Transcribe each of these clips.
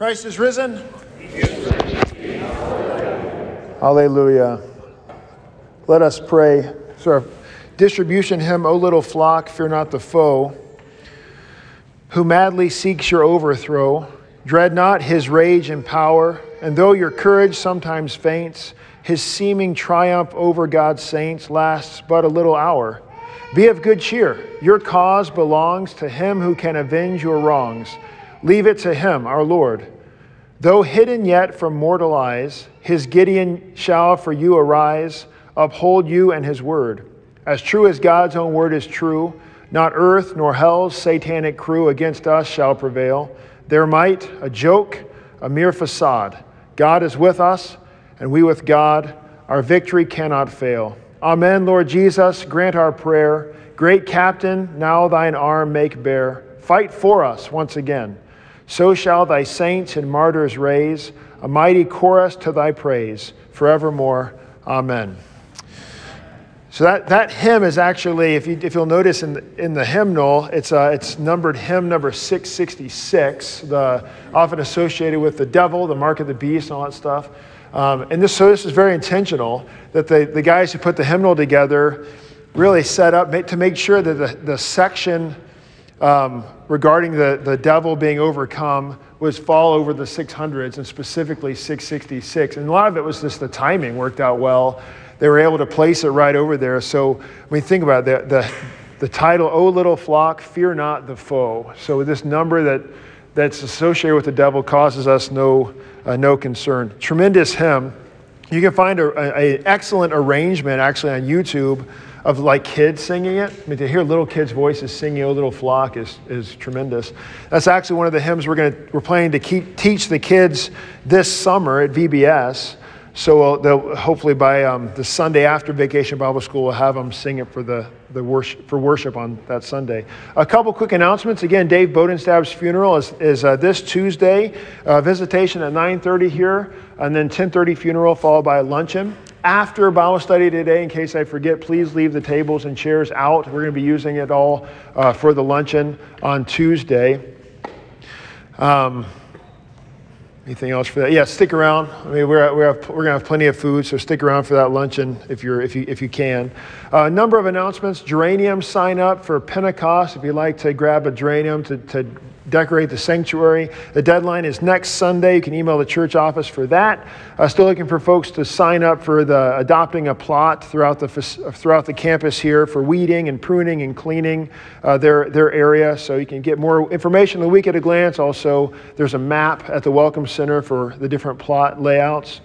Christ is risen. Hallelujah. Let us pray. So distribution hymn, O little flock, fear not the foe, who madly seeks your overthrow. Dread not his rage and power, and though your courage sometimes faints, his seeming triumph over God's saints lasts but a little hour. Be of good cheer. Your cause belongs to him who can avenge your wrongs. Leave it to him, our Lord. Though hidden yet from mortal eyes, his Gideon shall for you arise, uphold you and his word. As true as God's own word is true, not earth nor hell's satanic crew against us shall prevail. Their might, a joke, a mere facade. God is with us, and we with God. Our victory cannot fail. Amen, Lord Jesus, grant our prayer. Great captain, now thine arm make bare. Fight for us once again. So shall thy saints and martyrs raise a mighty chorus to thy praise forevermore. Amen. So that, that hymn is actually, if, you, if you'll notice in the, in the hymnal, it's, uh, it's numbered hymn number 666, the, often associated with the devil, the mark of the beast, and all that stuff. Um, and this, so this is very intentional that the, the guys who put the hymnal together really set up to make sure that the, the section um, regarding the, the devil being overcome was fall over the 600s and specifically 666. And a lot of it was just the timing worked out well. They were able to place it right over there. So I mean, think about it. The, the, the title, O Little Flock, Fear Not the Foe. So this number that, that's associated with the devil causes us no, uh, no concern. Tremendous hymn. You can find an excellent arrangement actually on YouTube of like kids singing it. I mean, to hear little kids' voices singing "O Little Flock" is, is tremendous. That's actually one of the hymns we're going to we're planning to keep, teach the kids this summer at VBS. So they'll, hopefully by um, the Sunday after Vacation Bible School, we'll have them sing it for the, the worship, for worship on that Sunday. A couple quick announcements. Again, Dave Bodenstab's funeral is, is uh, this Tuesday. Uh, visitation at 9:30 here, and then 10:30 funeral followed by luncheon. After Bible study today, in case I forget, please leave the tables and chairs out. We're going to be using it all uh, for the luncheon on Tuesday. Um, Anything else for that? Yeah, stick around. I mean, we're, we're, we're going to have plenty of food, so stick around for that luncheon if, you're, if, you, if you can. A number of announcements. Geranium sign up for Pentecost if you'd like to grab a geranium to, to decorate the sanctuary. The deadline is next Sunday. You can email the church office for that. Uh, still looking for folks to sign up for the adopting a plot throughout the throughout the campus here for weeding and pruning and cleaning uh, their their area. So you can get more information the week at a glance. Also, there's a map at the Welcome Center for the different plot layouts.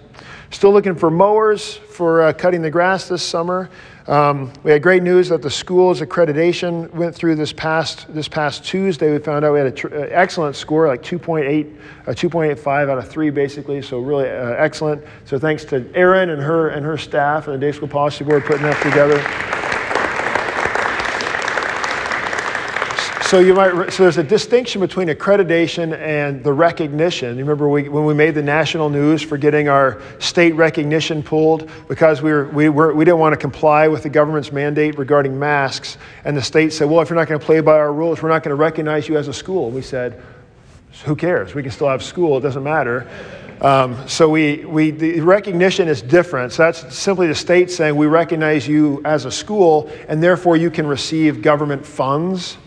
Still looking for mowers for uh, cutting the grass this summer. Um, we had great news that the school's accreditation went through this past this past Tuesday. We found out we had an tr- uh, excellent score, like 2.8, uh, 2.85 out of three, basically. So really uh, excellent. So thanks to Erin and her and her staff and the Day School Policy Board putting that together. So you might so there's a distinction between accreditation and the recognition. You remember we, when we made the national news for getting our state recognition pulled because we were, we were we didn't want to comply with the government's mandate regarding masks, and the state said, "Well, if you're not going to play by our rules, we're not going to recognize you as a school." We said, "Who cares? We can still have school. It doesn't matter." Um, so we, we, the recognition is different. So that's simply the state saying we recognize you as a school, and therefore you can receive government funds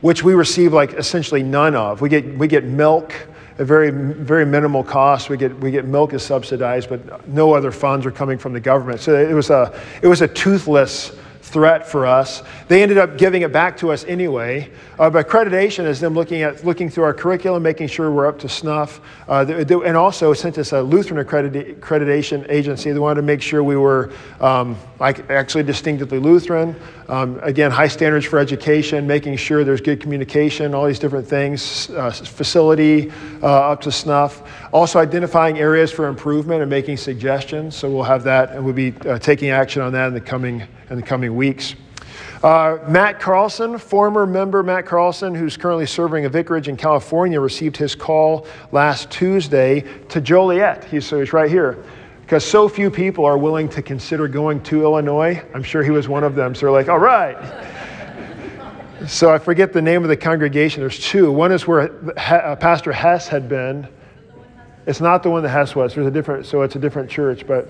which we receive like essentially none of. We get, we get milk at very, very minimal cost. We get, we get milk is subsidized, but no other funds are coming from the government. So it was a, it was a toothless threat for us. They ended up giving it back to us anyway. Uh, but accreditation is them looking at looking through our curriculum, making sure we're up to snuff. Uh, they, they, and also, sent us a Lutheran accredita- accreditation agency, they wanted to make sure we were um, like actually distinctively Lutheran. Um, again, high standards for education, making sure there's good communication, all these different things, uh, facility uh, up to snuff. Also, identifying areas for improvement and making suggestions. So we'll have that, and we'll be uh, taking action on that in the coming in the coming weeks. Uh, Matt Carlson, former member Matt Carlson, who's currently serving a vicarage in California, received his call last Tuesday to Joliet. He's, he's right here. Because so few people are willing to consider going to Illinois. I'm sure he was one of them. So they're like, all right. so I forget the name of the congregation. There's two. One is where uh, Pastor Hess had been. It's not the one that Hess was. There's a different, so it's a different church, but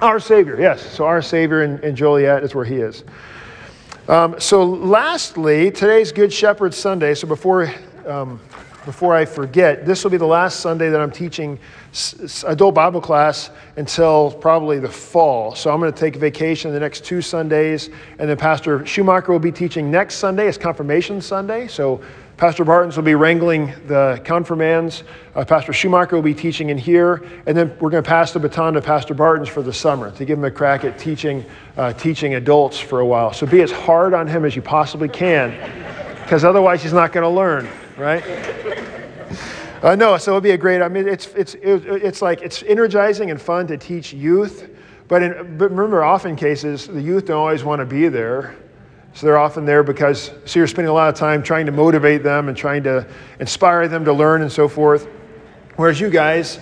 our Savior, yes. So our Savior in, in Joliet is where he is. Um, so lastly, today's Good Shepherd Sunday. So before, um, before I forget, this will be the last Sunday that I'm teaching adult Bible class until probably the fall. So I'm going to take vacation the next two Sundays, and then Pastor Schumacher will be teaching next Sunday. It's Confirmation Sunday. So Pastor Bartons will be wrangling the confirmands. Uh, Pastor Schumacher will be teaching in here, and then we're going to pass the baton to Pastor Bartons for the summer to give him a crack at teaching, uh, teaching adults for a while. So be as hard on him as you possibly can, because otherwise he's not going to learn, right? Uh, no, so it'll be a great. I mean, it's it's it's like it's energizing and fun to teach youth, but in, but remember, often cases the youth don't always want to be there. So they're often there because, so you're spending a lot of time trying to motivate them and trying to inspire them to learn and so forth. Whereas you guys,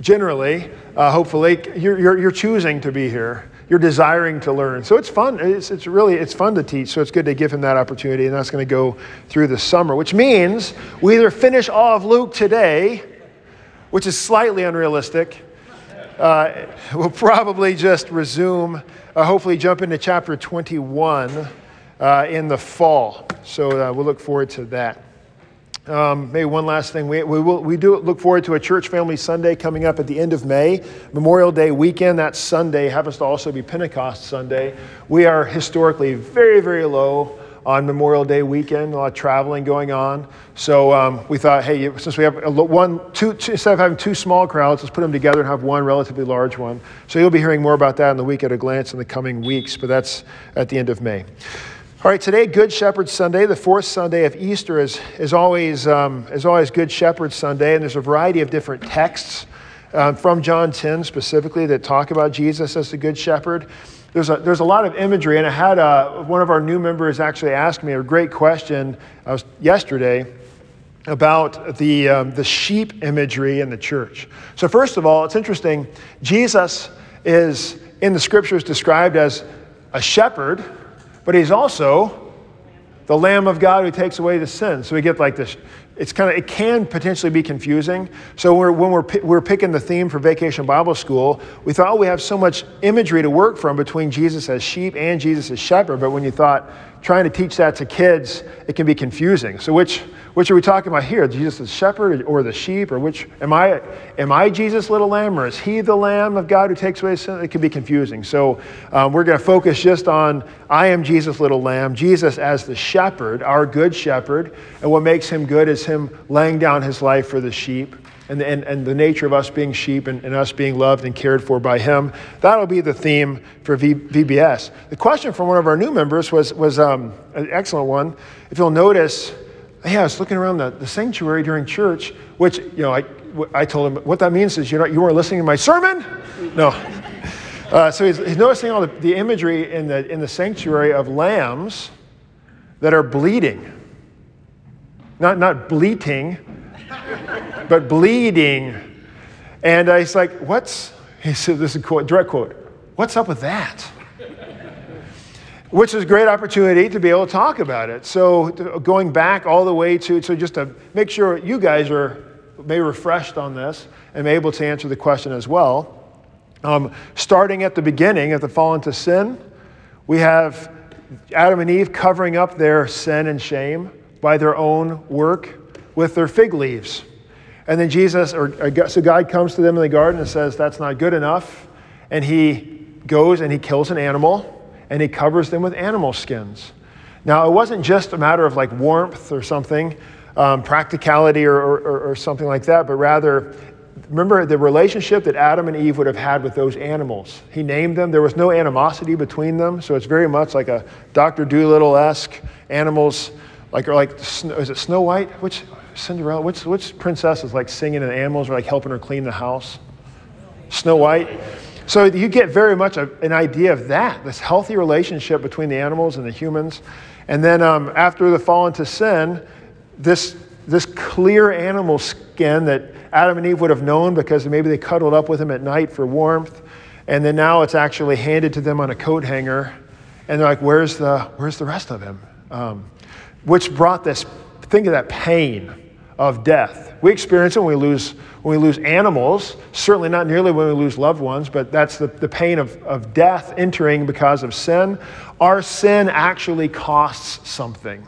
generally, uh, hopefully, you're, you're, you're choosing to be here. You're desiring to learn. So it's fun. It's, it's really, it's fun to teach. So it's good to give him that opportunity. And that's going to go through the summer, which means we either finish all of Luke today, which is slightly unrealistic. Uh, we'll probably just resume uh, hopefully jump into chapter 21 uh, in the fall. So uh, we'll look forward to that. Um, maybe one last thing. We, we, will, we do look forward to a church family Sunday coming up at the end of May. Memorial Day weekend, that Sunday happens to also be Pentecost Sunday. We are historically very, very low on Memorial Day weekend, a lot of traveling going on. So um, we thought, hey, since we have one, two, two, instead of having two small crowds, let's put them together and have one relatively large one. So you'll be hearing more about that in the week at a glance in the coming weeks, but that's at the end of May. All right, today, Good Shepherd Sunday, the fourth Sunday of Easter, is, is, always, um, is always Good Shepherd Sunday, and there's a variety of different texts um, from John 10 specifically that talk about Jesus as the Good Shepherd there's a, there's a lot of imagery, and I had a, one of our new members actually ask me a great question uh, yesterday about the, um, the sheep imagery in the church. So, first of all, it's interesting. Jesus is in the scriptures described as a shepherd, but he's also the Lamb of God who takes away the sin. So we get like this it's kind of it can potentially be confusing. So we're, when we're we're picking the theme for Vacation Bible School, we thought oh, we have so much imagery to work from between Jesus as sheep and Jesus as shepherd. But when you thought trying to teach that to kids, it can be confusing. So which which are we talking about here? Jesus the shepherd or the sheep? Or which am I am I Jesus little lamb or is he the lamb of God who takes away sin? It can be confusing. So um, we're going to focus just on I am Jesus little lamb, Jesus as the shepherd, our good shepherd, and what makes him good is him laying down his life for the sheep. And, and, and the nature of us being sheep and, and us being loved and cared for by him. That'll be the theme for v, VBS. The question from one of our new members was, was um, an excellent one. If you'll notice, yeah, I was looking around the, the sanctuary during church, which, you know, I, I told him, what that means is you're not, you weren't listening to my sermon? No. Uh, so he's, he's, noticing all the, the imagery in the, in the sanctuary of lambs that are bleeding. Not, not bleating, but bleeding. And uh, he's like, what's, he said, this is a quote, direct quote, what's up with that? which is a great opportunity to be able to talk about it. So, going back all the way to, so just to make sure you guys are maybe refreshed on this and able to answer the question as well. Um, starting at the beginning, at the fall into sin, we have Adam and Eve covering up their sin and shame by their own work with their fig leaves. And then Jesus, or so God comes to them in the garden and says, That's not good enough. And he goes and he kills an animal and he covers them with animal skins. Now, it wasn't just a matter of like warmth or something, um, practicality or, or, or something like that, but rather, remember the relationship that Adam and Eve would have had with those animals. He named them, there was no animosity between them, so it's very much like a Dr. Dolittle esque animals, like, or like, is it Snow White? Which Cinderella? Which, which princess is like singing and animals are like helping her clean the house? Snow White. So you get very much a, an idea of that, this healthy relationship between the animals and the humans. And then um, after the fall into sin, this, this clear animal skin that Adam and Eve would have known because maybe they cuddled up with him at night for warmth. And then now it's actually handed to them on a coat hanger. And they're like, where's the, where's the rest of him? Um, which brought this, think of that pain of death. We experience it when we lose, when we lose animals, certainly not nearly when we lose loved ones, but that's the, the pain of, of death entering because of sin. Our sin actually costs something.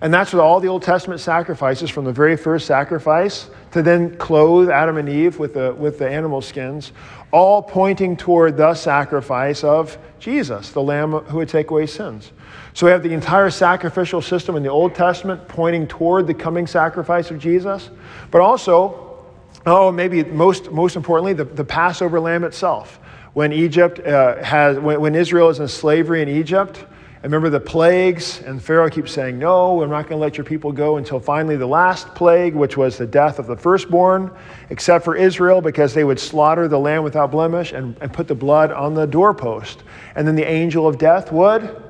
And that's what all the Old Testament sacrifices, from the very first sacrifice to then clothe Adam and Eve with the, with the animal skins, all pointing toward the sacrifice of Jesus, the Lamb who would take away sins. So we have the entire sacrificial system in the Old Testament pointing toward the coming sacrifice of Jesus, but also, oh, maybe most, most importantly, the, the Passover lamb itself. When Egypt uh, has, when, when Israel is in slavery in Egypt, remember the plagues, and Pharaoh keeps saying, No, we're not going to let your people go until finally the last plague, which was the death of the firstborn, except for Israel, because they would slaughter the lamb without blemish and, and put the blood on the doorpost. And then the angel of death would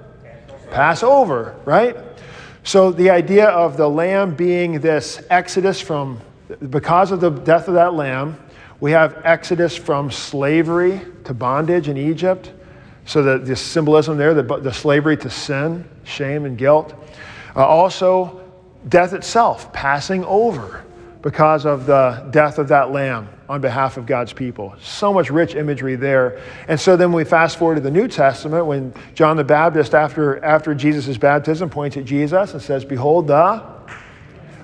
pass over, right? So the idea of the lamb being this exodus from, because of the death of that lamb, we have exodus from slavery to bondage in Egypt so the, the symbolism there, the, the slavery to sin, shame, and guilt. Uh, also, death itself, passing over because of the death of that lamb on behalf of God's people. So much rich imagery there. And so then we fast forward to the New Testament when John the Baptist, after, after Jesus' baptism, points at Jesus and says, Behold, the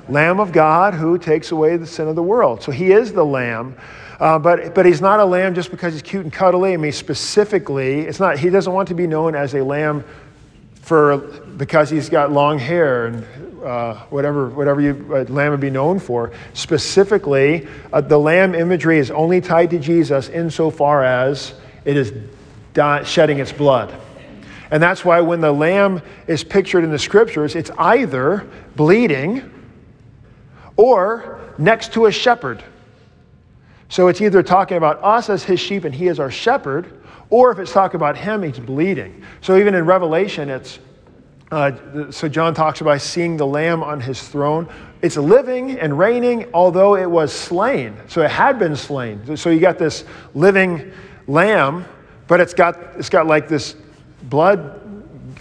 Lamb of God who takes away the sin of the world. So he is the Lamb uh, but, but he's not a lamb just because he's cute and cuddly. I mean, specifically, it's not, he doesn't want to be known as a lamb for, because he's got long hair and uh, whatever, whatever you, uh, lamb would be known for. Specifically, uh, the lamb imagery is only tied to Jesus insofar as it is di- shedding its blood. And that's why when the lamb is pictured in the scriptures, it's either bleeding or next to a shepherd. So it's either talking about us as his sheep and he is our shepherd, or if it's talking about him, he's bleeding. So even in Revelation, it's uh, so John talks about seeing the Lamb on his throne. It's living and reigning, although it was slain. So it had been slain. So you got this living lamb, but it's got it's got like this blood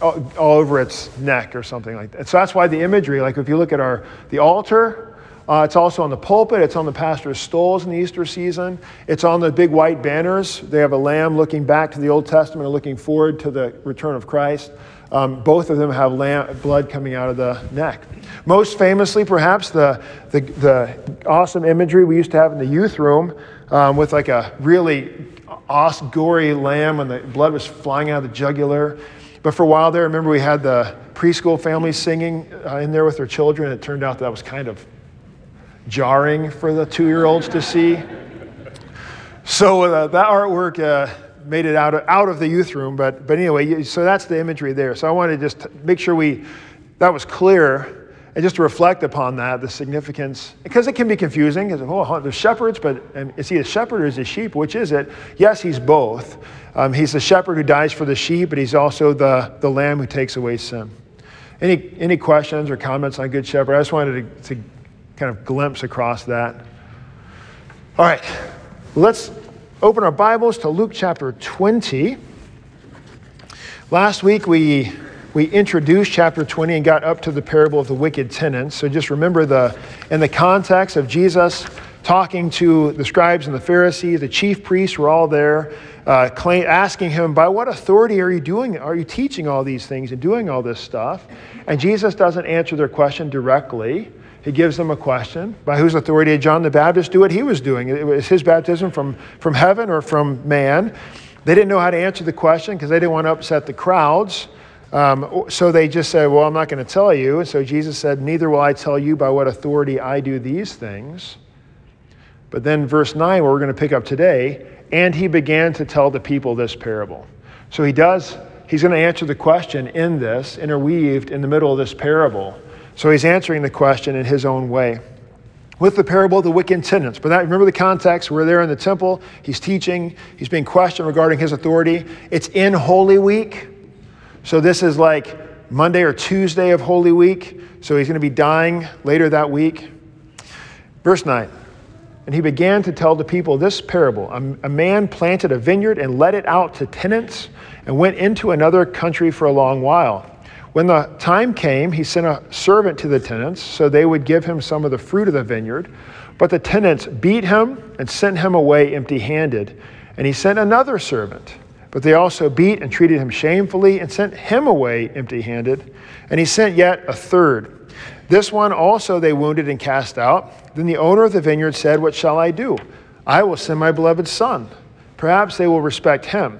all, all over its neck or something like that. So that's why the imagery, like if you look at our the altar, uh, it's also on the pulpit. It's on the pastor's stoles in the Easter season. It's on the big white banners. They have a lamb looking back to the Old Testament and looking forward to the return of Christ. Um, both of them have lamb, blood coming out of the neck. Most famously, perhaps, the, the, the, awesome imagery we used to have in the youth room um, with like a really awesome, gory lamb and the blood was flying out of the jugular. But for a while there, remember we had the preschool families singing uh, in there with their children. It turned out that was kind of jarring for the two year olds to see. So uh, that artwork uh, made it out of, out of the youth room, but, but anyway, so that's the imagery there. So I wanted to just make sure we, that was clear and just to reflect upon that, the significance, because it can be confusing. Because oh, there's shepherds, but is he a shepherd or is he a sheep? Which is it? Yes, he's both. Um, he's the shepherd who dies for the sheep, but he's also the, the lamb who takes away sin. Any, any questions or comments on Good Shepherd? I just wanted to, to kind of glimpse across that. All right, let's open our Bibles to Luke chapter 20. Last week we, we introduced chapter 20 and got up to the parable of the wicked tenants. So just remember the in the context of Jesus talking to the scribes and the Pharisees, the chief priests were all there, uh, claim, asking him, By what authority are you doing? Are you teaching all these things and doing all this stuff? And Jesus doesn't answer their question directly. He gives them a question By whose authority did John the Baptist do what he was doing? It was his baptism from, from heaven or from man? They didn't know how to answer the question because they didn't want to upset the crowds. Um, so they just said, Well, I'm not going to tell you. And so Jesus said, Neither will I tell you by what authority I do these things. But then, verse 9, where we're going to pick up today, and he began to tell the people this parable. So he does, he's going to answer the question in this, interweaved in the middle of this parable. So he's answering the question in his own way. With the parable of the wicked tenants. But that, remember the context. We're there in the temple. He's teaching. He's being questioned regarding his authority. It's in Holy Week. So this is like Monday or Tuesday of Holy Week. So he's going to be dying later that week. Verse 9. And he began to tell the people this parable a man planted a vineyard and let it out to tenants and went into another country for a long while. When the time came, he sent a servant to the tenants so they would give him some of the fruit of the vineyard. But the tenants beat him and sent him away empty handed. And he sent another servant. But they also beat and treated him shamefully and sent him away empty handed. And he sent yet a third. This one also they wounded and cast out. Then the owner of the vineyard said, What shall I do? I will send my beloved son. Perhaps they will respect him.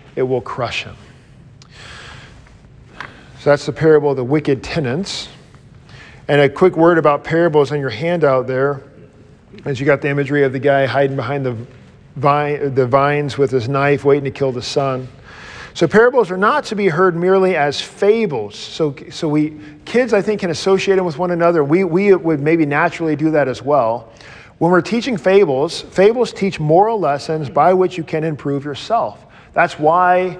it will crush him. So that's the parable of the wicked tenants. And a quick word about parables on your handout there, as you got the imagery of the guy hiding behind the, vine, the vines with his knife, waiting to kill the son. So parables are not to be heard merely as fables. So, so we kids, I think, can associate them with one another. We, we would maybe naturally do that as well. When we're teaching fables, fables teach moral lessons by which you can improve yourself. That's why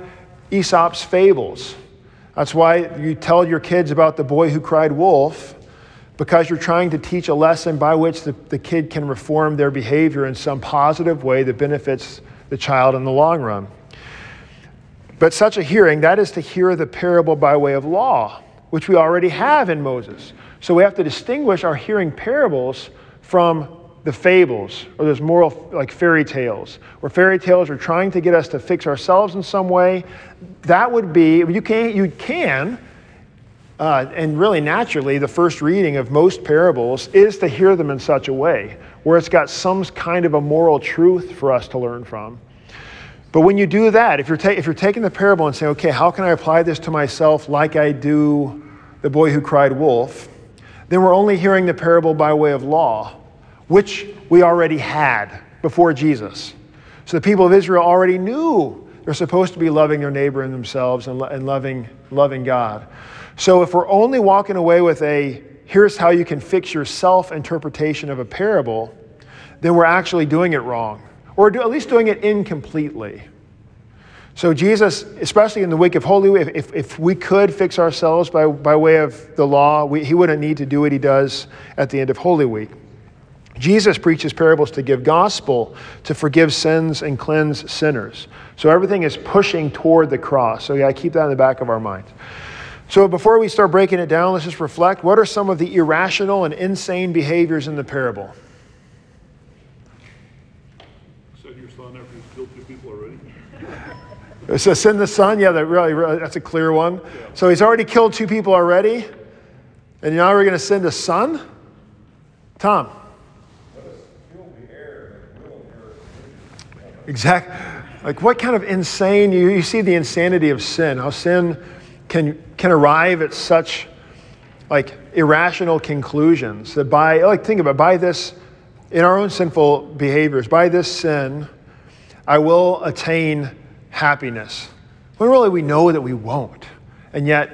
Aesop's fables. That's why you tell your kids about the boy who cried wolf, because you're trying to teach a lesson by which the, the kid can reform their behavior in some positive way that benefits the child in the long run. But such a hearing, that is to hear the parable by way of law, which we already have in Moses. So we have to distinguish our hearing parables from the fables or those moral like fairy tales where fairy tales are trying to get us to fix ourselves in some way that would be you can you can uh, and really naturally the first reading of most parables is to hear them in such a way where it's got some kind of a moral truth for us to learn from. But when you do that if you're, ta- if you're taking the parable and saying okay how can i apply this to myself like i do the boy who cried wolf? then we're only hearing the parable by way of law which we already had before Jesus. So the people of Israel already knew they're supposed to be loving their neighbor and themselves and, and loving, loving God. So if we're only walking away with a here's how you can fix your self interpretation of a parable, then we're actually doing it wrong, or do, at least doing it incompletely. So, Jesus, especially in the week of Holy Week, if, if we could fix ourselves by, by way of the law, we, he wouldn't need to do what he does at the end of Holy Week. Jesus preaches parables to give gospel, to forgive sins and cleanse sinners. So everything is pushing toward the cross. So, yeah, keep that in the back of our minds. So, before we start breaking it down, let's just reflect what are some of the irrational and insane behaviors in the parable? Send your son after he's killed two people already. So, send the son? Yeah, that really, really, that's a clear one. Yeah. So, he's already killed two people already, and now we're going to send a son? Tom. Exact. Like, what kind of insane, you, you see the insanity of sin, how sin can, can arrive at such like irrational conclusions that by, like, think about by this, in our own sinful behaviors, by this sin, I will attain happiness. When really we know that we won't. And yet,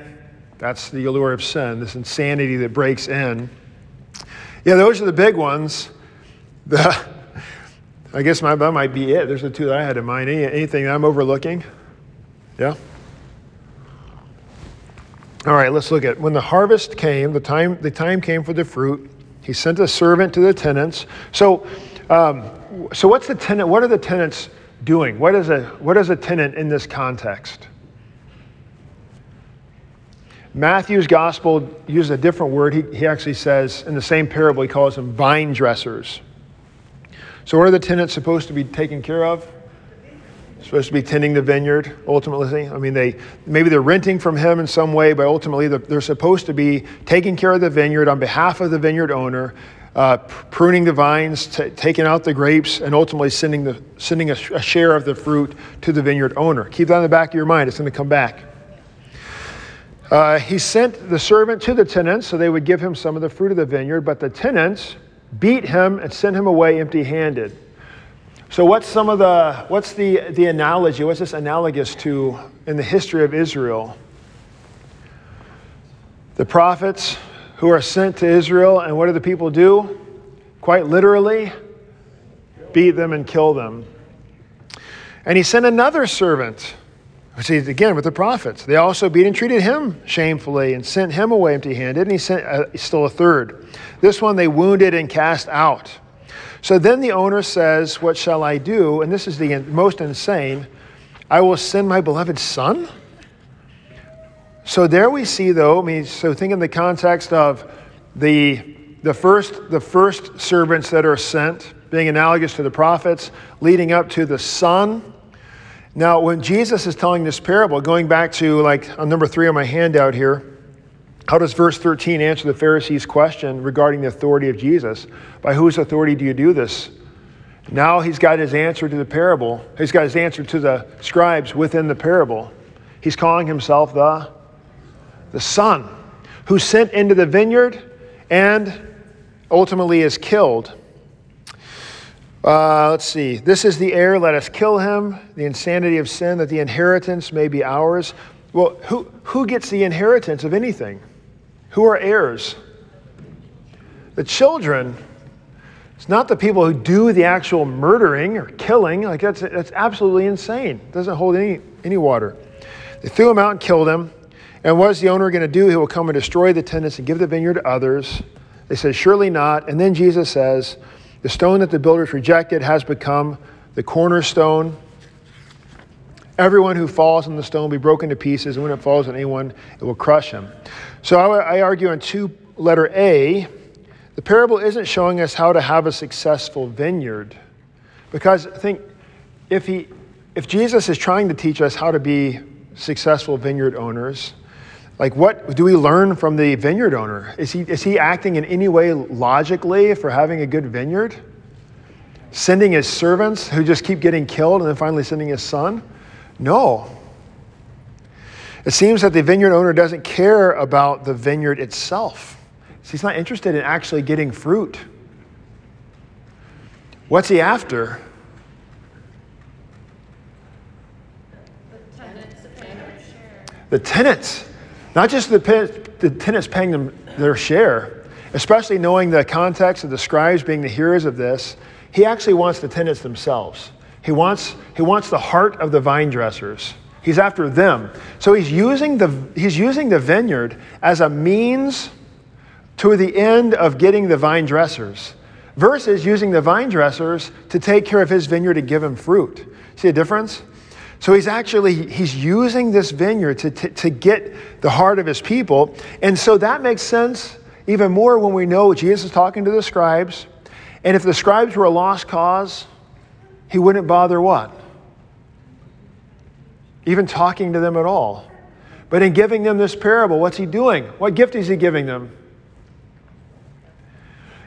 that's the allure of sin, this insanity that breaks in. Yeah, those are the big ones. The, I guess my, that might be it. There's the two that I had in mind. Any, anything that I'm overlooking? Yeah? All right, let's look at when the harvest came, the time, the time came for the fruit. He sent a servant to the tenants. So, um, so what's the tenant? What are the tenants doing? What is a what is a tenant in this context? Matthew's gospel uses a different word. He, he actually says in the same parable, he calls them vine dressers. So, what are the tenants supposed to be taking care of? Supposed to be tending the vineyard, ultimately. I mean, they maybe they're renting from him in some way, but ultimately they're supposed to be taking care of the vineyard on behalf of the vineyard owner, uh, pruning the vines, t- taking out the grapes, and ultimately sending, the, sending a, a share of the fruit to the vineyard owner. Keep that in the back of your mind. It's going to come back. Uh, he sent the servant to the tenants so they would give him some of the fruit of the vineyard, but the tenants beat him and sent him away empty handed. So, what's some of the, what's the, the analogy? What's this analogous to in the history of Israel? the prophets who are sent to Israel, and what do the people do? Quite literally, beat them and kill them. And he sent another servant. See, again, with the prophets. They also beat and treated him shamefully and sent him away empty handed, and he sent uh, still a third. This one they wounded and cast out. So then the owner says, What shall I do? And this is the most insane I will send my beloved son? So there we see, though, I mean, so think in the context of the, the, first, the first servants that are sent being analogous to the prophets, leading up to the Son. Now, when Jesus is telling this parable, going back to like on number three on my handout here, how does verse 13 answer the Pharisees' question regarding the authority of Jesus? By whose authority do you do this? Now he's got his answer to the parable. He's got his answer to the scribes within the parable. He's calling himself the the Son, who sent into the vineyard and ultimately is killed. Uh, let's see. This is the heir. Let us kill him. The insanity of sin, that the inheritance may be ours. Well, who, who gets the inheritance of anything? Who are heirs? The children. It's not the people who do the actual murdering or killing. Like that's, that's absolutely insane. It doesn't hold any, any water. They threw him out and killed him. And what is the owner going to do? He will come and destroy the tenants and give the vineyard to others. They said, Surely not. And then Jesus says, The stone that the builders rejected has become the cornerstone. Everyone who falls on the stone will be broken to pieces, and when it falls on anyone, it will crush him. So I, argue on two letter A, the parable isn't showing us how to have a successful vineyard. Because I think if, he, if Jesus is trying to teach us how to be successful vineyard owners, like, what do we learn from the vineyard owner? Is he, is he acting in any way logically for having a good vineyard? Sending his servants who just keep getting killed and then finally sending his son? No. It seems that the vineyard owner doesn't care about the vineyard itself. He's not interested in actually getting fruit. What's he after? The tenants. The tenants. Not just the, the tenants paying them their share, especially knowing the context of the scribes being the hearers of this, he actually wants the tenants themselves. He wants, he wants the heart of the vine dressers. He's after them. So he's using, the, he's using the vineyard as a means to the end of getting the vine dressers versus using the vine dressers to take care of his vineyard and give him fruit. See the difference? So he's actually he's using this vineyard to, to, to, get the heart of his people. And so that makes sense even more when we know Jesus is talking to the scribes. And if the scribes were a lost cause, he wouldn't bother what? Even talking to them at all. But in giving them this parable, what's he doing? What gift is he giving them?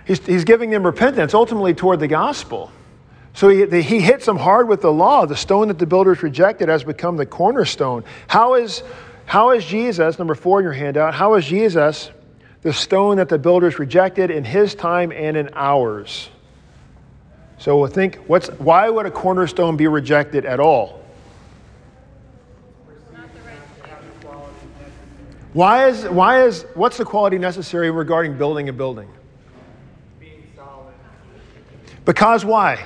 He's, he's giving them repentance ultimately toward the gospel. So he, he hits them hard with the law. The stone that the builders rejected has become the cornerstone. How is, how is Jesus, number four in your handout, how is Jesus the stone that the builders rejected in his time and in ours? So we'll think, what's, why would a cornerstone be rejected at all? Why is, why is, what's the quality necessary regarding building a building? Being solid. Because why?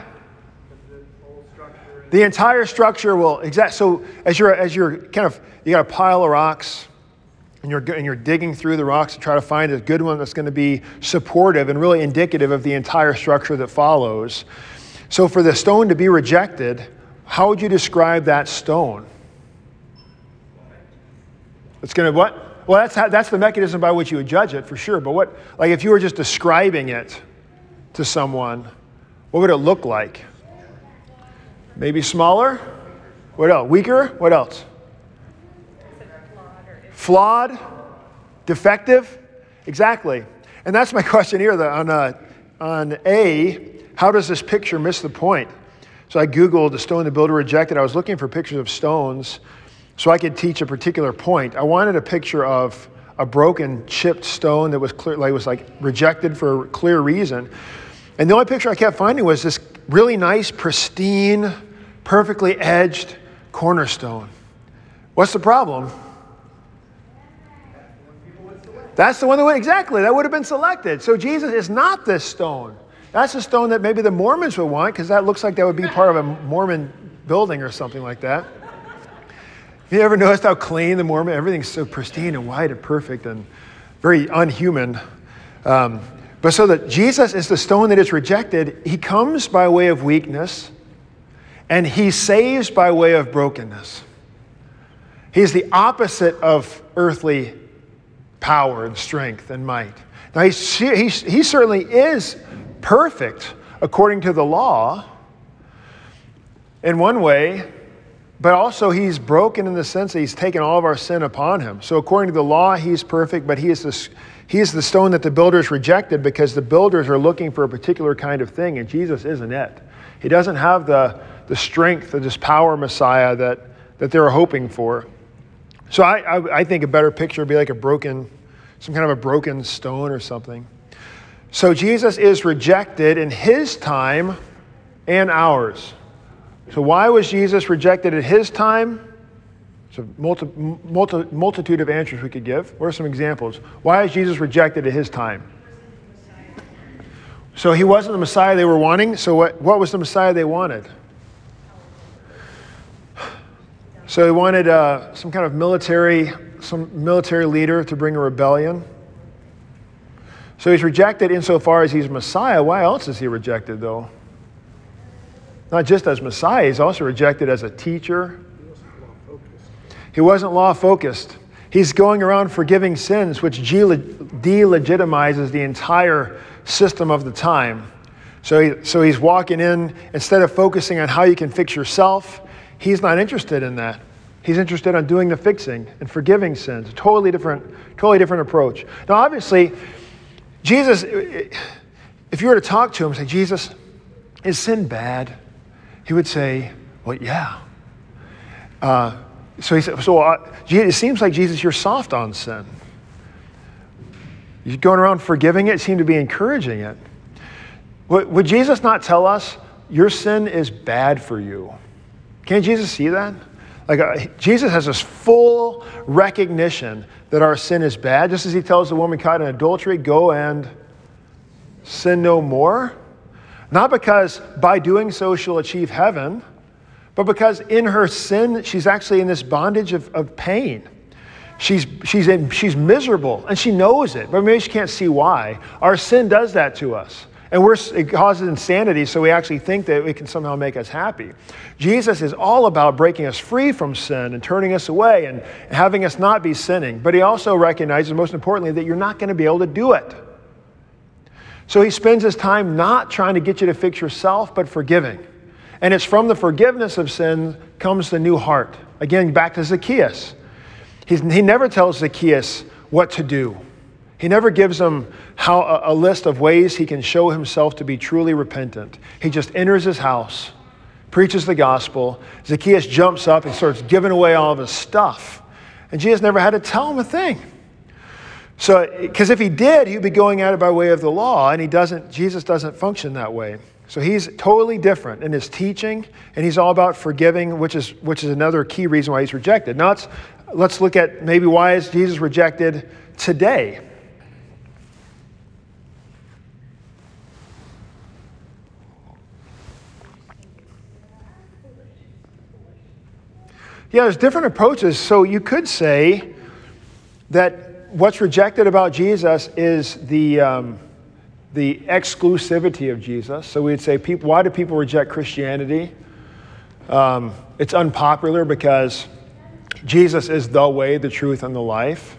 The entire structure will exact. So as you're as you're kind of you got a pile of rocks, and you're and you're digging through the rocks to try to find a good one that's going to be supportive and really indicative of the entire structure that follows. So for the stone to be rejected, how would you describe that stone? It's going to what? Well, that's how, that's the mechanism by which you would judge it for sure. But what like if you were just describing it to someone, what would it look like? Maybe smaller? What else? Weaker? What else? Flawed? Defective? Exactly. And that's my question here on, uh, on A. How does this picture miss the point? So I Googled the stone the builder rejected. I was looking for pictures of stones so I could teach a particular point. I wanted a picture of a broken, chipped stone that was clear, like was like rejected for a clear reason. And the only picture I kept finding was this really nice, pristine, perfectly edged cornerstone. What's the problem? That's the one that would, exactly, that would have been selected. So Jesus is not this stone. That's the stone that maybe the Mormons would want because that looks like that would be part of a Mormon building or something like that. Have you ever noticed how clean the Mormon, everything's so pristine and white and perfect and very unhuman. Um, but so that Jesus is the stone that is rejected, he comes by way of weakness and he saves by way of brokenness. He's the opposite of earthly power and strength and might. Now, he, he, he certainly is perfect according to the law in one way, but also he's broken in the sense that he's taken all of our sin upon him. So, according to the law, he's perfect, but he is, the, he is the stone that the builders rejected because the builders are looking for a particular kind of thing, and Jesus isn't it. He doesn't have the, the strength of this power Messiah that, that they're hoping for. So I, I, I, think a better picture would be like a broken, some kind of a broken stone or something. So Jesus is rejected in his time and ours. So why was Jesus rejected at his time? It's a multi, multi, multitude of answers we could give. What are some examples? Why is Jesus rejected at his time? So he wasn't the Messiah they were wanting. So what, what was the Messiah they wanted? So he wanted uh, some kind of military, some military leader to bring a rebellion. So he's rejected insofar as he's Messiah. Why else is he rejected, though? Not just as Messiah, he's also rejected as a teacher. He wasn't law focused. He's going around forgiving sins, which delegitimizes the entire system of the time. So, he, so he's walking in, instead of focusing on how you can fix yourself, He's not interested in that. He's interested in doing the fixing and forgiving sins. Totally different, totally different approach. Now, obviously, Jesus, if you were to talk to him say, Jesus, is sin bad? He would say, Well, yeah. Uh, so he said, So uh, it seems like, Jesus, you're soft on sin. You're going around forgiving it, seem to be encouraging it. Would Jesus not tell us, Your sin is bad for you? Can't Jesus see that? Like uh, Jesus has this full recognition that our sin is bad, just as he tells the woman caught in adultery, go and sin no more. Not because by doing so she'll achieve heaven, but because in her sin, she's actually in this bondage of, of pain. She's, she's, in, she's miserable and she knows it, but maybe she can't see why. Our sin does that to us. And we're, it causes insanity, so we actually think that it can somehow make us happy. Jesus is all about breaking us free from sin and turning us away and having us not be sinning. But he also recognizes, most importantly, that you're not going to be able to do it. So he spends his time not trying to get you to fix yourself, but forgiving. And it's from the forgiveness of sin comes the new heart. Again, back to Zacchaeus. He's, he never tells Zacchaeus what to do. He never gives him how, a list of ways he can show himself to be truly repentant. He just enters his house, preaches the gospel. Zacchaeus jumps up and starts giving away all of his stuff. And Jesus never had to tell him a thing. So, because if he did, he'd be going at it by way of the law, and he doesn't, Jesus doesn't function that way. So he's totally different in his teaching, and he's all about forgiving, which is, which is another key reason why he's rejected. Now let's, let's look at maybe why is Jesus rejected today. Yeah, there's different approaches. So you could say that what's rejected about Jesus is the, um, the exclusivity of Jesus. So we'd say, people, why do people reject Christianity? Um, it's unpopular because Jesus is the way, the truth, and the life.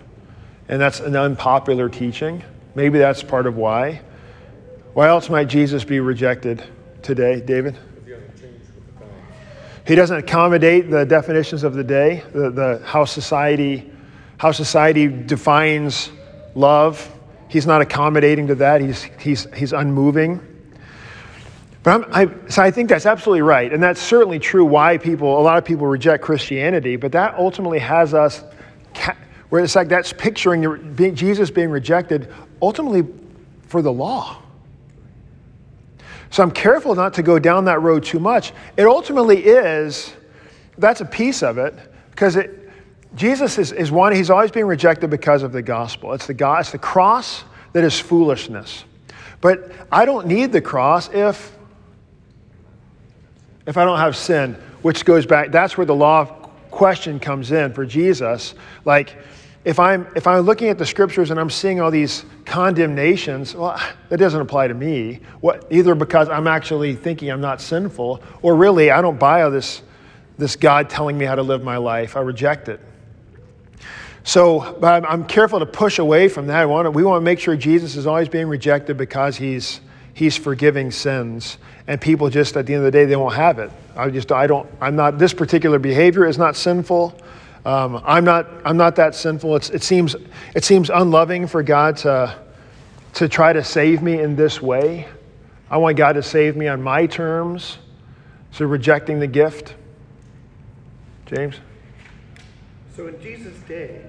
And that's an unpopular teaching. Maybe that's part of why. Why else might Jesus be rejected today, David? He doesn't accommodate the definitions of the day, the, the, how, society, how society defines love. He's not accommodating to that. He's, he's, he's unmoving. But I, so I think that's absolutely right. And that's certainly true why people, a lot of people reject Christianity, but that ultimately has us, where it's like that's picturing Jesus being rejected ultimately for the law. So I'm careful not to go down that road too much. It ultimately is, that's a piece of it, because it, Jesus is, is one, he's always being rejected because of the gospel. It's the, go- it's the cross that is foolishness. But I don't need the cross if, if I don't have sin, which goes back, that's where the law question comes in for Jesus. Like, if I'm, if I'm looking at the scriptures and I'm seeing all these condemnations, well, that doesn't apply to me. What, either because I'm actually thinking I'm not sinful, or really I don't buy this, this God telling me how to live my life. I reject it. So but I'm, I'm careful to push away from that. Want to, we want to make sure Jesus is always being rejected because he's, he's forgiving sins. And people just, at the end of the day, they won't have it. I just, I don't, I'm not, this particular behavior is not sinful. Um, I'm not, I'm not that sinful. It's, it, seems, it seems unloving for God to, to try to save me in this way. I want God to save me on my terms. So rejecting the gift. James? So in Jesus' day,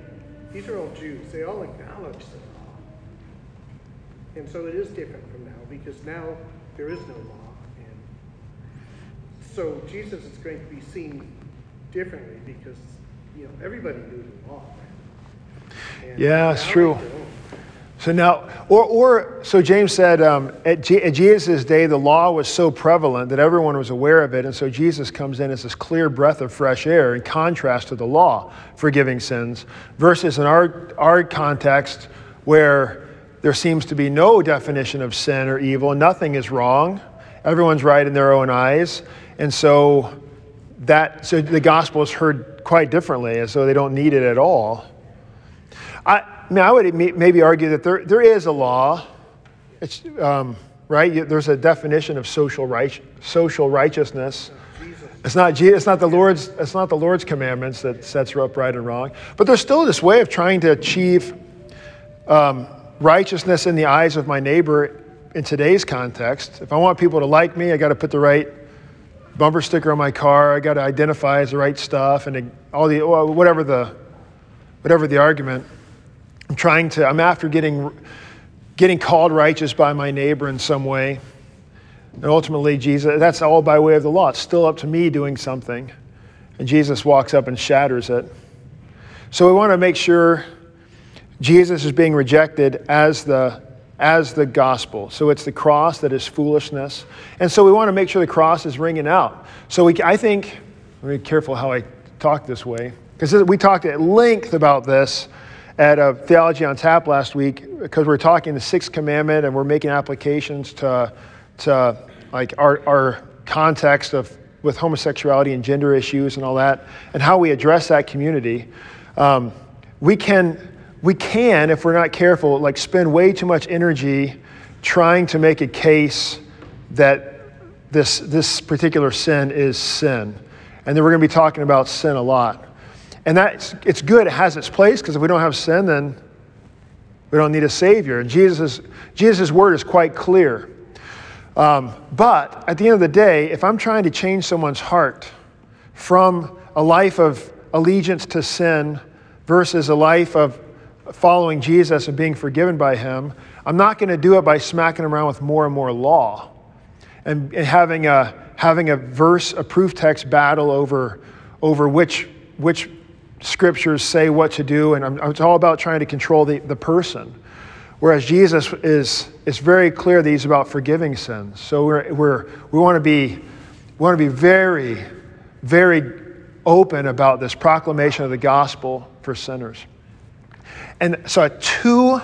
these are all Jews. They all acknowledge the law. And so it is different from now because now there is no law. And so Jesus is going to be seen differently because, you know, everybody knew the law. And Yeah, it's true. So now, or, or so James said, um, at, Je- at Jesus' day, the law was so prevalent that everyone was aware of it. And so Jesus comes in as this clear breath of fresh air in contrast to the law forgiving sins, versus in our, our context where there seems to be no definition of sin or evil, nothing is wrong, everyone's right in their own eyes. And so that, so the gospel is heard quite differently, as though they don't need it at all. I, I mean, I would maybe argue that there, there is a law, it's, um, right? There's a definition of social, right, social righteousness. It's not, it's, not the Lord's, it's not the Lord's commandments that sets up right and wrong. But there's still this way of trying to achieve um, righteousness in the eyes of my neighbor in today's context. If I want people to like me, I got to put the right bumper sticker on my car. I got to identify as the right stuff and all the, whatever the, whatever the argument. I'm trying to, I'm after getting, getting called righteous by my neighbor in some way. And ultimately, Jesus, that's all by way of the law. It's still up to me doing something. And Jesus walks up and shatters it. So we want to make sure Jesus is being rejected as the, as the gospel. So it's the cross that is foolishness. And so we want to make sure the cross is ringing out. So we, I think, let me be careful how I talk this way, because we talked at length about this at a Theology on Tap last week, because we're talking the sixth commandment and we're making applications to, to like our, our context of with homosexuality and gender issues and all that, and how we address that community. Um, we can we can, if we're not careful, like spend way too much energy trying to make a case that this, this particular sin is sin. And then we're going to be talking about sin a lot. And that's, it's good, it has its place, because if we don't have sin, then we don't need a Savior. And Jesus' Jesus' word is quite clear. Um, but at the end of the day, if I'm trying to change someone's heart from a life of allegiance to sin versus a life of following Jesus and being forgiven by Him, I'm not going to do it by smacking around with more and more law and, and having, a, having a verse, a proof text battle over, over which, which scriptures say what to do. And I'm, it's all about trying to control the, the person. Whereas Jesus is, is very clear that he's about forgiving sins. So we're, we're, we want to be, we want to be very, very open about this proclamation of the gospel for sinners. And so, two,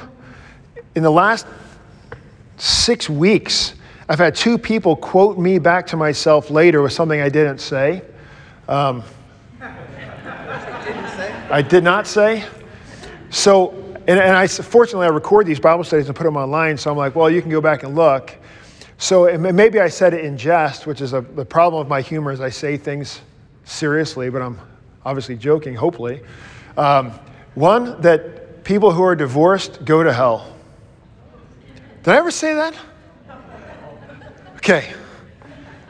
in the last six weeks, I've had two people quote me back to myself later with something I didn't say. Um, I did not say. So, and, and I fortunately I record these Bible studies and put them online. So I'm like, well, you can go back and look. So maybe I said it in jest, which is a, the problem of my humor is I say things seriously, but I'm obviously joking. Hopefully, um, one that people who are divorced go to hell. Did I ever say that? Okay.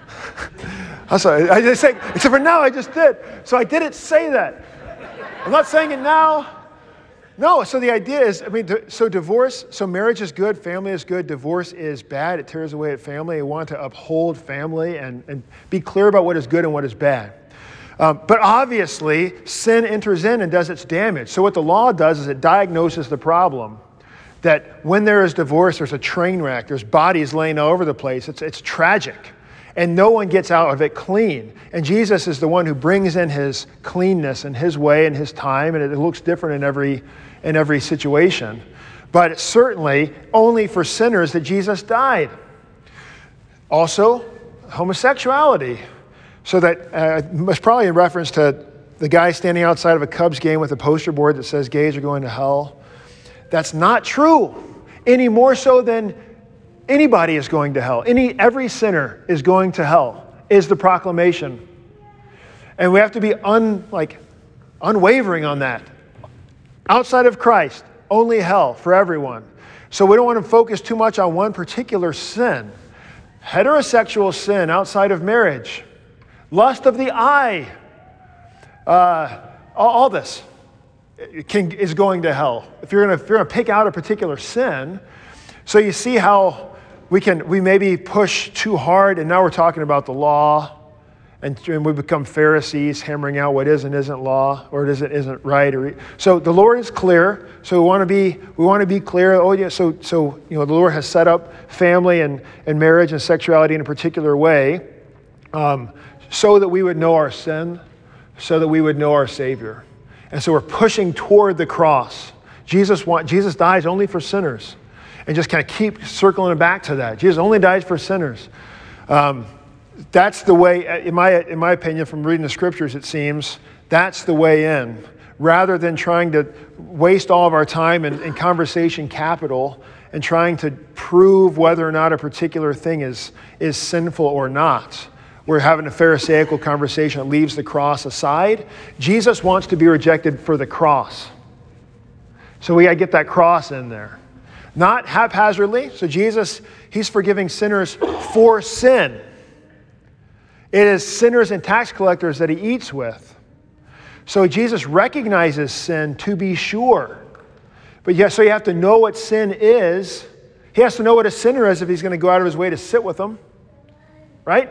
I'm sorry. I just say, except for now, I just did. So I didn't say that. I'm not saying it now. No, so the idea is, I mean, so divorce, so marriage is good, family is good, divorce is bad, it tears away at family. I want to uphold family and, and be clear about what is good and what is bad. Um, but obviously, sin enters in and does its damage. So, what the law does is it diagnoses the problem that when there is divorce, there's a train wreck, there's bodies laying all over the place. It's, it's tragic. And no one gets out of it clean. And Jesus is the one who brings in his cleanness and his way and his time, and it looks different in every, in every situation. But certainly only for sinners that Jesus died. Also, homosexuality. So that uh, it's probably in reference to the guy standing outside of a Cubs game with a poster board that says gays are going to hell. That's not true, any more so than anybody is going to hell. Any, every sinner is going to hell, is the proclamation. And we have to be un, like, unwavering on that. Outside of Christ, only hell for everyone. So we don't want to focus too much on one particular sin. Heterosexual sin outside of marriage, lust of the eye, uh, all, this can, is going to hell. If you're going to pick out a particular sin, so you see how we can we maybe push too hard, and now we're talking about the law, and, and we become Pharisees, hammering out what is and isn't law, or it isn't isn't right. Or so the Lord is clear. So we want to be we want to be clear. Oh yeah. So so you know the Lord has set up family and and marriage and sexuality in a particular way, um, so that we would know our sin, so that we would know our Savior. And so we're pushing toward the cross. Jesus, want, Jesus dies only for sinners. And just kind of keep circling back to that. Jesus only dies for sinners. Um, that's the way, in my, in my opinion, from reading the scriptures, it seems, that's the way in. Rather than trying to waste all of our time in conversation capital and trying to prove whether or not a particular thing is, is sinful or not we're having a Pharisaical conversation that leaves the cross aside. Jesus wants to be rejected for the cross. So we got to get that cross in there. Not haphazardly. So Jesus, he's forgiving sinners for sin. It is sinners and tax collectors that he eats with. So Jesus recognizes sin to be sure. But yeah, so you have to know what sin is. He has to know what a sinner is if he's going to go out of his way to sit with them. Right?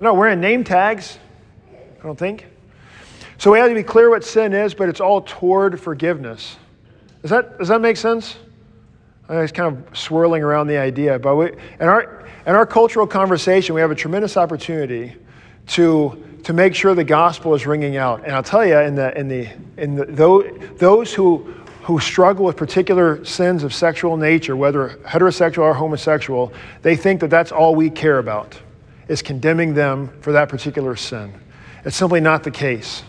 Not wearing name tags, I don't think. So we have to be clear what sin is, but it's all toward forgiveness. Does that, does that make sense? I was kind of swirling around the idea, but we, in, our, in our cultural conversation, we have a tremendous opportunity to, to make sure the gospel is ringing out. And I'll tell you, in the, in the, in the, those who, who struggle with particular sins of sexual nature, whether heterosexual or homosexual, they think that that's all we care about is condemning them for that particular sin. It's simply not the case.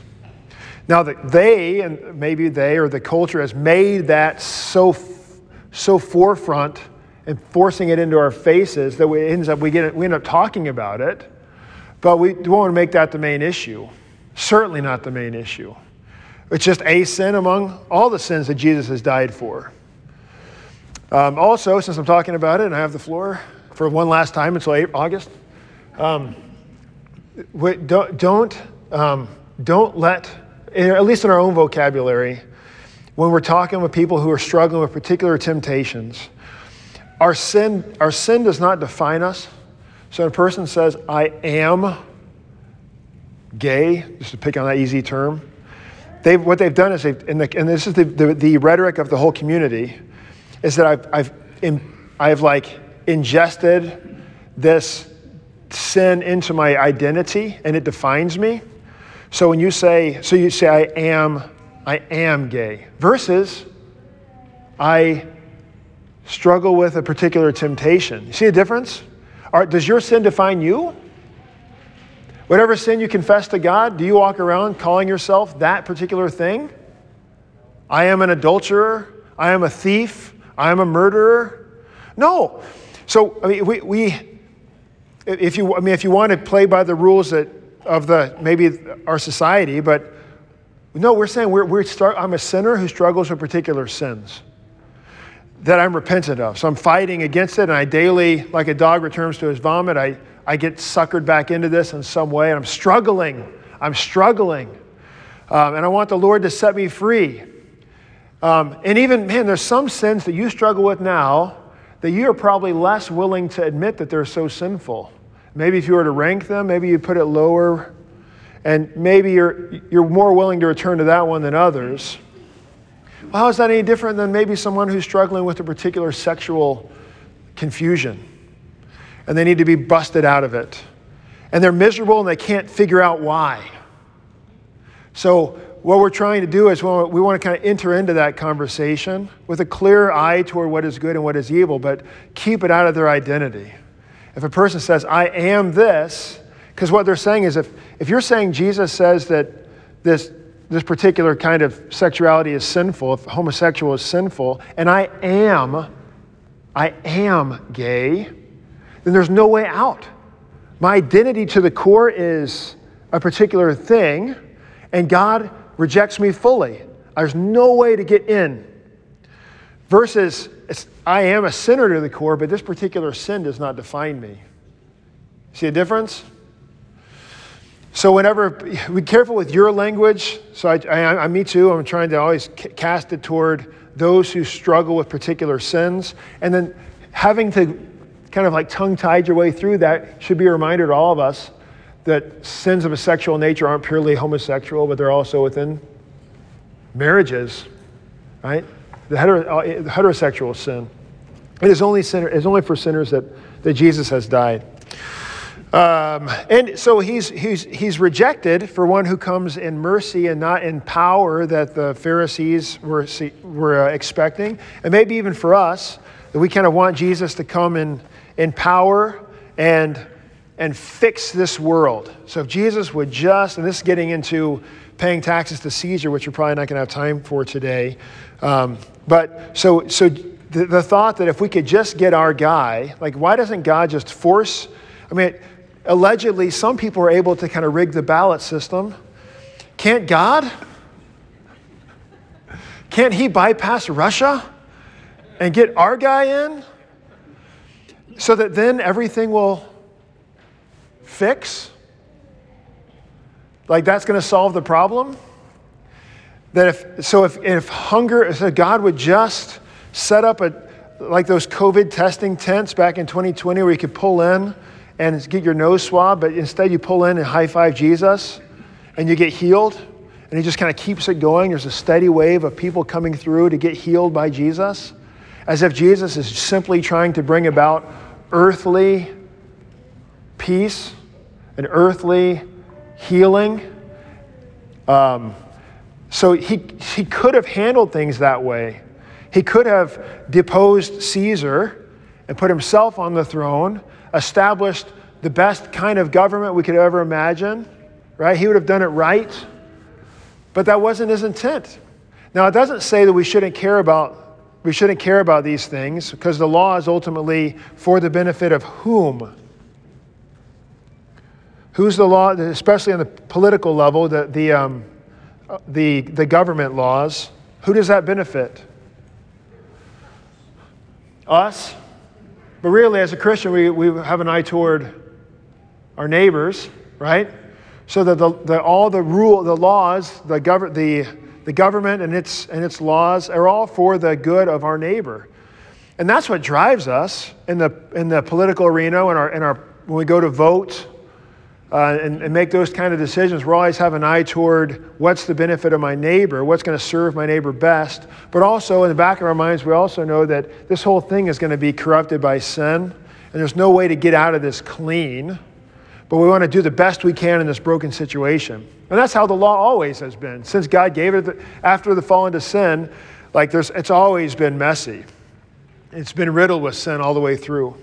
Now that they, and maybe they or the culture has made that so, so forefront and forcing it into our faces that we, ends up, we, get, we end up talking about it, but we don't want to make that the main issue. Certainly not the main issue. It's just a sin among all the sins that Jesus has died for. Um, also, since I'm talking about it and I have the floor for one last time until August, um, don't, don't, um, don't let, at least in our own vocabulary, when we're talking with people who are struggling with particular temptations, our sin, our sin does not define us. So a person says, I am gay, just to pick on that easy term, they've, what they've done is, they've, the, and this is the, the, the, rhetoric of the whole community, is that I've, I've, in, I've like ingested this sin into my identity and it defines me. So when you say, so you say, I am, I am gay, versus I struggle with a particular temptation. You see a difference? Are, does your sin define you? Whatever sin you confess to God, do you walk around calling yourself that particular thing? I am an adulterer. I am a thief. I am a murderer. No. So, I mean, we, we if you, I mean, if you want to play by the rules that, of the, maybe our society, but no, we're saying we're, we're start, I'm a sinner who struggles with particular sins that I'm repentant of. So I'm fighting against it, and I daily, like a dog returns to his vomit, I, I get suckered back into this in some way, and I'm struggling. I'm struggling. Um, and I want the Lord to set me free. Um, and even, man, there's some sins that you struggle with now that you are probably less willing to admit that they're so sinful. Maybe if you were to rank them, maybe you put it lower. And maybe you're, you're more willing to return to that one than others. Well, how is that any different than maybe someone who's struggling with a particular sexual confusion and they need to be busted out of it? And they're miserable and they can't figure out why. So, what we're trying to do is we want to kind of enter into that conversation with a clear eye toward what is good and what is evil, but keep it out of their identity. If a person says, I am this, because what they're saying is if, if you're saying Jesus says that this, this particular kind of sexuality is sinful, if homosexual is sinful, and I am, I am gay, then there's no way out. My identity to the core is a particular thing, and God rejects me fully. There's no way to get in. Versus, I am a sinner to the core, but this particular sin does not define me. See a difference? So, whenever, be careful with your language. So, I, I, I, me too, I'm trying to always cast it toward those who struggle with particular sins. And then having to kind of like tongue tied your way through that should be a reminder to all of us that sins of a sexual nature aren't purely homosexual, but they're also within marriages, right? The, uh, the heterosexual sin. It is only, sinner, it's only for sinners that, that Jesus has died. Um, and so he's, he's, he's rejected for one who comes in mercy and not in power that the Pharisees were, were uh, expecting. And maybe even for us, that we kind of want Jesus to come in, in power and and fix this world. So if Jesus would just, and this is getting into paying taxes to Caesar, which we're probably not going to have time for today. Um, but so, so the, the thought that if we could just get our guy, like why doesn't God just force? I mean, allegedly, some people are able to kind of rig the ballot system. Can't God? Can't he bypass Russia and get our guy in? So that then everything will fix? Like that's going to solve the problem? That if, so if, if hunger, so God would just set up a, like those COVID testing tents back in 2020 where you could pull in and get your nose swab, but instead you pull in and high five Jesus and you get healed. And he just kind of keeps it going. There's a steady wave of people coming through to get healed by Jesus, as if Jesus is simply trying to bring about earthly peace and earthly healing. Um, so he, he could have handled things that way. He could have deposed Caesar and put himself on the throne, established the best kind of government we could ever imagine, right? He would have done it right. But that wasn't his intent. Now, it doesn't say that we shouldn't care about we shouldn't care about these things because the law is ultimately for the benefit of whom? Who's the law, especially on the political level, the, the, um, the, the government laws? Who does that benefit? Us. But really, as a Christian, we, we have an eye toward our neighbors, right? So that the, the, all the rule, the laws, the, gov- the, the government and its, and its laws are all for the good of our neighbor. And that's what drives us in the, in the political arena and our, in our, when we go to vote uh, and, and, make those kind of decisions, We're always have an eye toward what's the benefit of my neighbor, what's going to serve my neighbor best. But also, in the back of our minds, we also know that this whole thing is going to be corrupted by sin, and there's no way to get out of this clean. But we want to do the best we can in this broken situation. And that's how the law always has been. Since God gave it after the fall into sin, like there's, it's always been messy. It's been riddled with sin all the way through.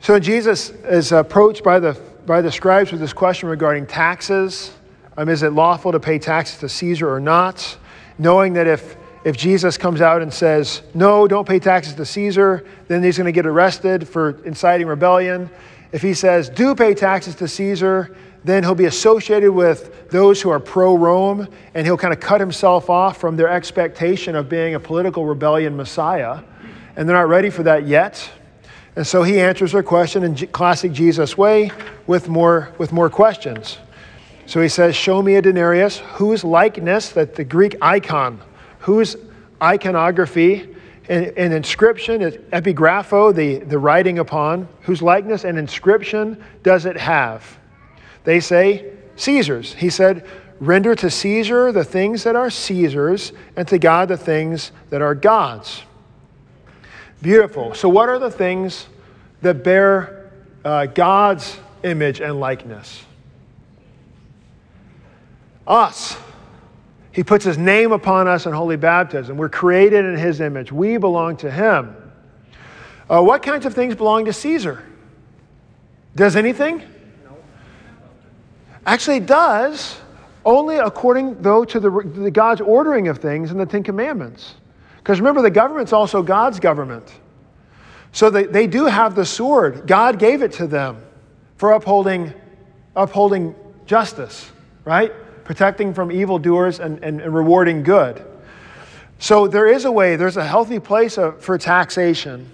So Jesus is approached by the by the scribes with this question regarding taxes. Um, is it lawful to pay taxes to Caesar or not? Knowing that if, if Jesus comes out and says, no, don't pay taxes to Caesar, then he's going to get arrested for inciting rebellion. If he says, do pay taxes to Caesar, then he'll be associated with those who are pro Rome, and he'll kind of cut himself off from their expectation of being a political rebellion Messiah. And they're not ready for that yet. And so he answers her question in classic Jesus way with more, with more questions. So he says, Show me a denarius, whose likeness, that the Greek icon, whose iconography and, and inscription, epigrapho, the, the writing upon, whose likeness and inscription does it have? They say, Caesar's. He said, Render to Caesar the things that are Caesar's, and to God the things that are God's. Beautiful. So, what are the things that bear uh, God's image and likeness? Us. He puts his name upon us in holy baptism. We're created in his image. We belong to him. Uh, what kinds of things belong to Caesar? Does anything? No. Actually, it does, only according, though, to the, the God's ordering of things in the Ten Commandments. Because remember, the government's also God's government. So they, they do have the sword. God gave it to them for upholding, upholding justice, right? Protecting from evildoers and, and, and rewarding good. So there is a way, there's a healthy place of, for taxation.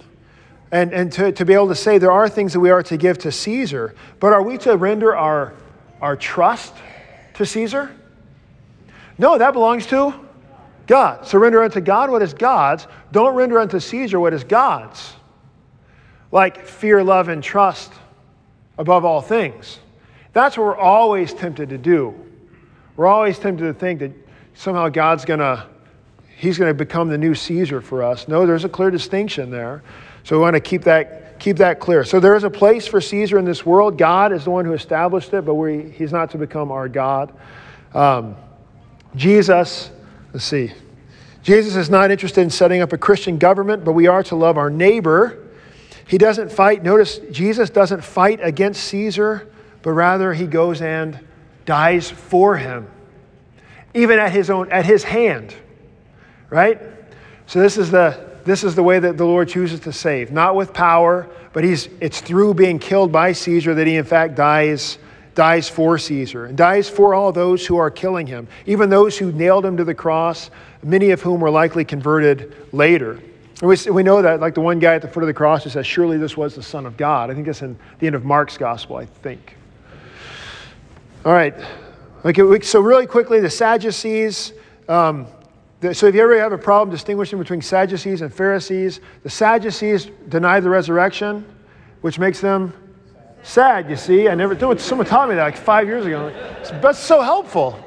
And, and to, to be able to say there are things that we are to give to Caesar, but are we to render our, our trust to Caesar? No, that belongs to God. Surrender unto God what is God's. Don't render unto Caesar what is God's. Like fear, love, and trust above all things. That's what we're always tempted to do. We're always tempted to think that somehow God's going to he's going to become the new Caesar for us. No, there's a clear distinction there. So we want to keep that keep that clear. So there is a place for Caesar in this world. God is the one who established it, but we, he's not to become our God. Um, Jesus Let's see. Jesus is not interested in setting up a Christian government, but we are to love our neighbor. He doesn't fight. Notice, Jesus doesn't fight against Caesar, but rather he goes and dies for him, even at his own at his hand. Right? So this is the this is the way that the Lord chooses to save, not with power, but he's it's through being killed by Caesar that he in fact dies dies for Caesar and dies for all those who are killing him, even those who nailed him to the cross, many of whom were likely converted later. And we, we know that, like the one guy at the foot of the cross who says, Surely this was the Son of God. I think that's in the end of Mark's gospel, I think. All right. Okay, so, really quickly, the Sadducees. Um, so, if you ever have a problem distinguishing between Sadducees and Pharisees, the Sadducees deny the resurrection, which makes them sad, you see. I never, someone taught me that like five years ago. That's so helpful.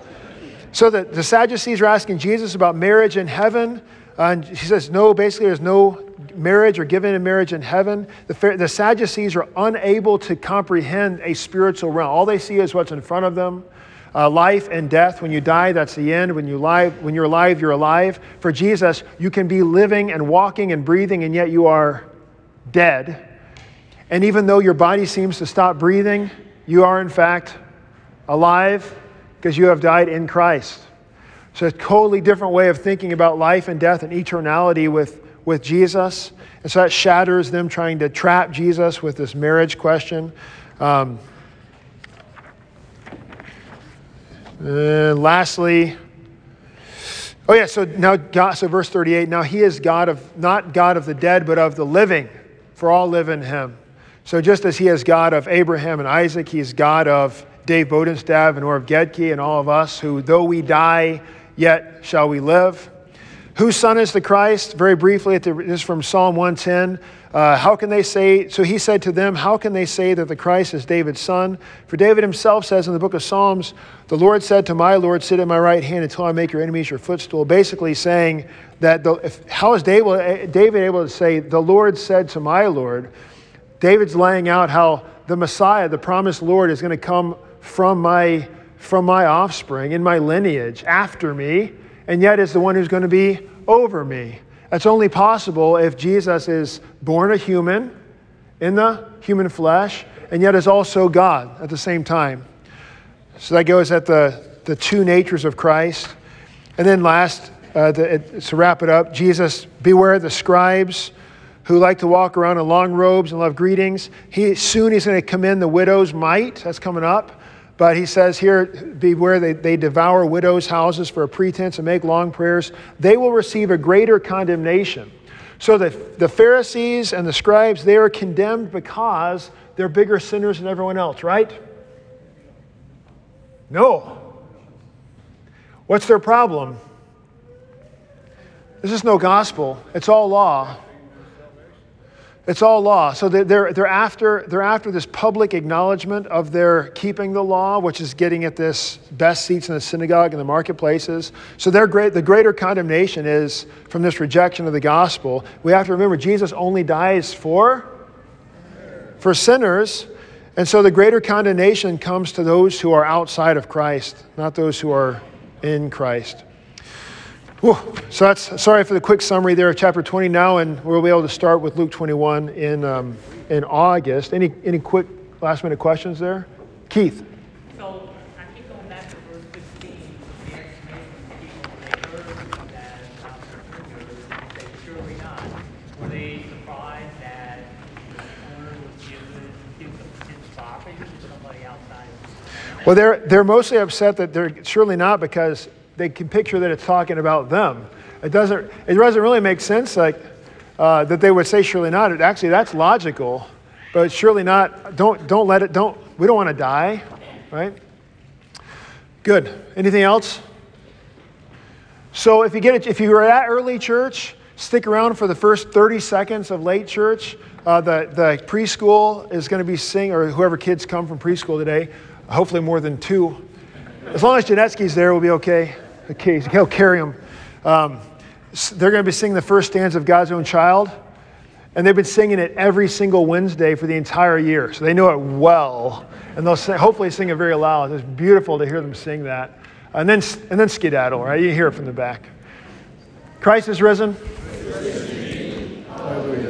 So the, the Sadducees are asking Jesus about marriage in heaven. And he says, no, basically, there's no marriage or given in marriage in heaven. The, the Sadducees are unable to comprehend a spiritual realm. All they see is what's in front of them. Uh, life and death. When you die, that's the end. When, you live, when you're alive, you're alive. For Jesus, you can be living and walking and breathing, and yet you are dead. And even though your body seems to stop breathing, you are in fact alive because you have died in Christ. So, a totally different way of thinking about life and death and eternality with, with Jesus. And so that shatters them trying to trap Jesus with this marriage question. Um, and lastly, oh yeah, so now God, so verse 38, now he is God of, not God of the dead, but of the living, for all live in him. So just as he is God of Abraham and Isaac, he is God of Dave Bodenstav and Orv Gedke and all of us who, though we die, yet shall we live. Whose son is the Christ? Very briefly, this is from Psalm 110. Uh, how can they say, so he said to them, How can they say that the Christ is David's son? For David himself says in the book of Psalms, The Lord said to my Lord, Sit at my right hand until I make your enemies your footstool. Basically saying that, the, if, how is David, David able to say, The Lord said to my Lord? David's laying out how the Messiah, the promised Lord, is going to come from my, from my offspring, in my lineage, after me, and yet is the one who's going to be over me. That's only possible if Jesus is born a human in the human flesh, and yet is also God at the same time. So that goes at the, the two natures of Christ. And then last, uh, the, to wrap it up, Jesus, beware the scribes who like to walk around in long robes and love greetings. He, soon he's going to commend the widow's mite. That's coming up. But he says here, beware, they, they devour widows' houses for a pretense and make long prayers. They will receive a greater condemnation. So the, the Pharisees and the scribes, they are condemned because they're bigger sinners than everyone else, right? No. What's their problem? This is no gospel, it's all law. It's all law. So they're, they're, after, they're after this public acknowledgement of their keeping the law, which is getting at this best seats in the synagogue and the marketplaces. So great, the greater condemnation is from this rejection of the gospel. We have to remember Jesus only dies for, for sinners. And so the greater condemnation comes to those who are outside of Christ, not those who are in Christ. Whew. So that's sorry for the quick summary there of chapter 20 now, and we'll be able to start with Luke 21 in, um, in August. Any, any quick last minute questions there? Keith. So I keep going back to verse 15, the explanation of people, they heard that they said, surely not. Were they surprised that the owner was given his, his property to somebody outside? Well, they're, they're mostly upset that they're surely not because they can picture that it's talking about them. It doesn't, it doesn't really make sense like, uh, that they would say surely not. It, actually, that's logical, but surely not. Don't, don't let it, don't, we don't want to die, right? Good. Anything else? So if you get it, if you were at early church, stick around for the first 30 seconds of late church. Uh, the, the preschool is going to be singing, or whoever kids come from preschool today, hopefully more than two. As long as Janetsky's there, we'll be okay the keys. He'll carry them. Um, they're going to be singing the first stanza of God's Own Child, and they've been singing it every single Wednesday for the entire year. So they know it well, and they'll sing, hopefully sing it very loud. It's beautiful to hear them sing that. And then, and then skedaddle, right? You hear it from the back. Christ is risen. Christ is risen.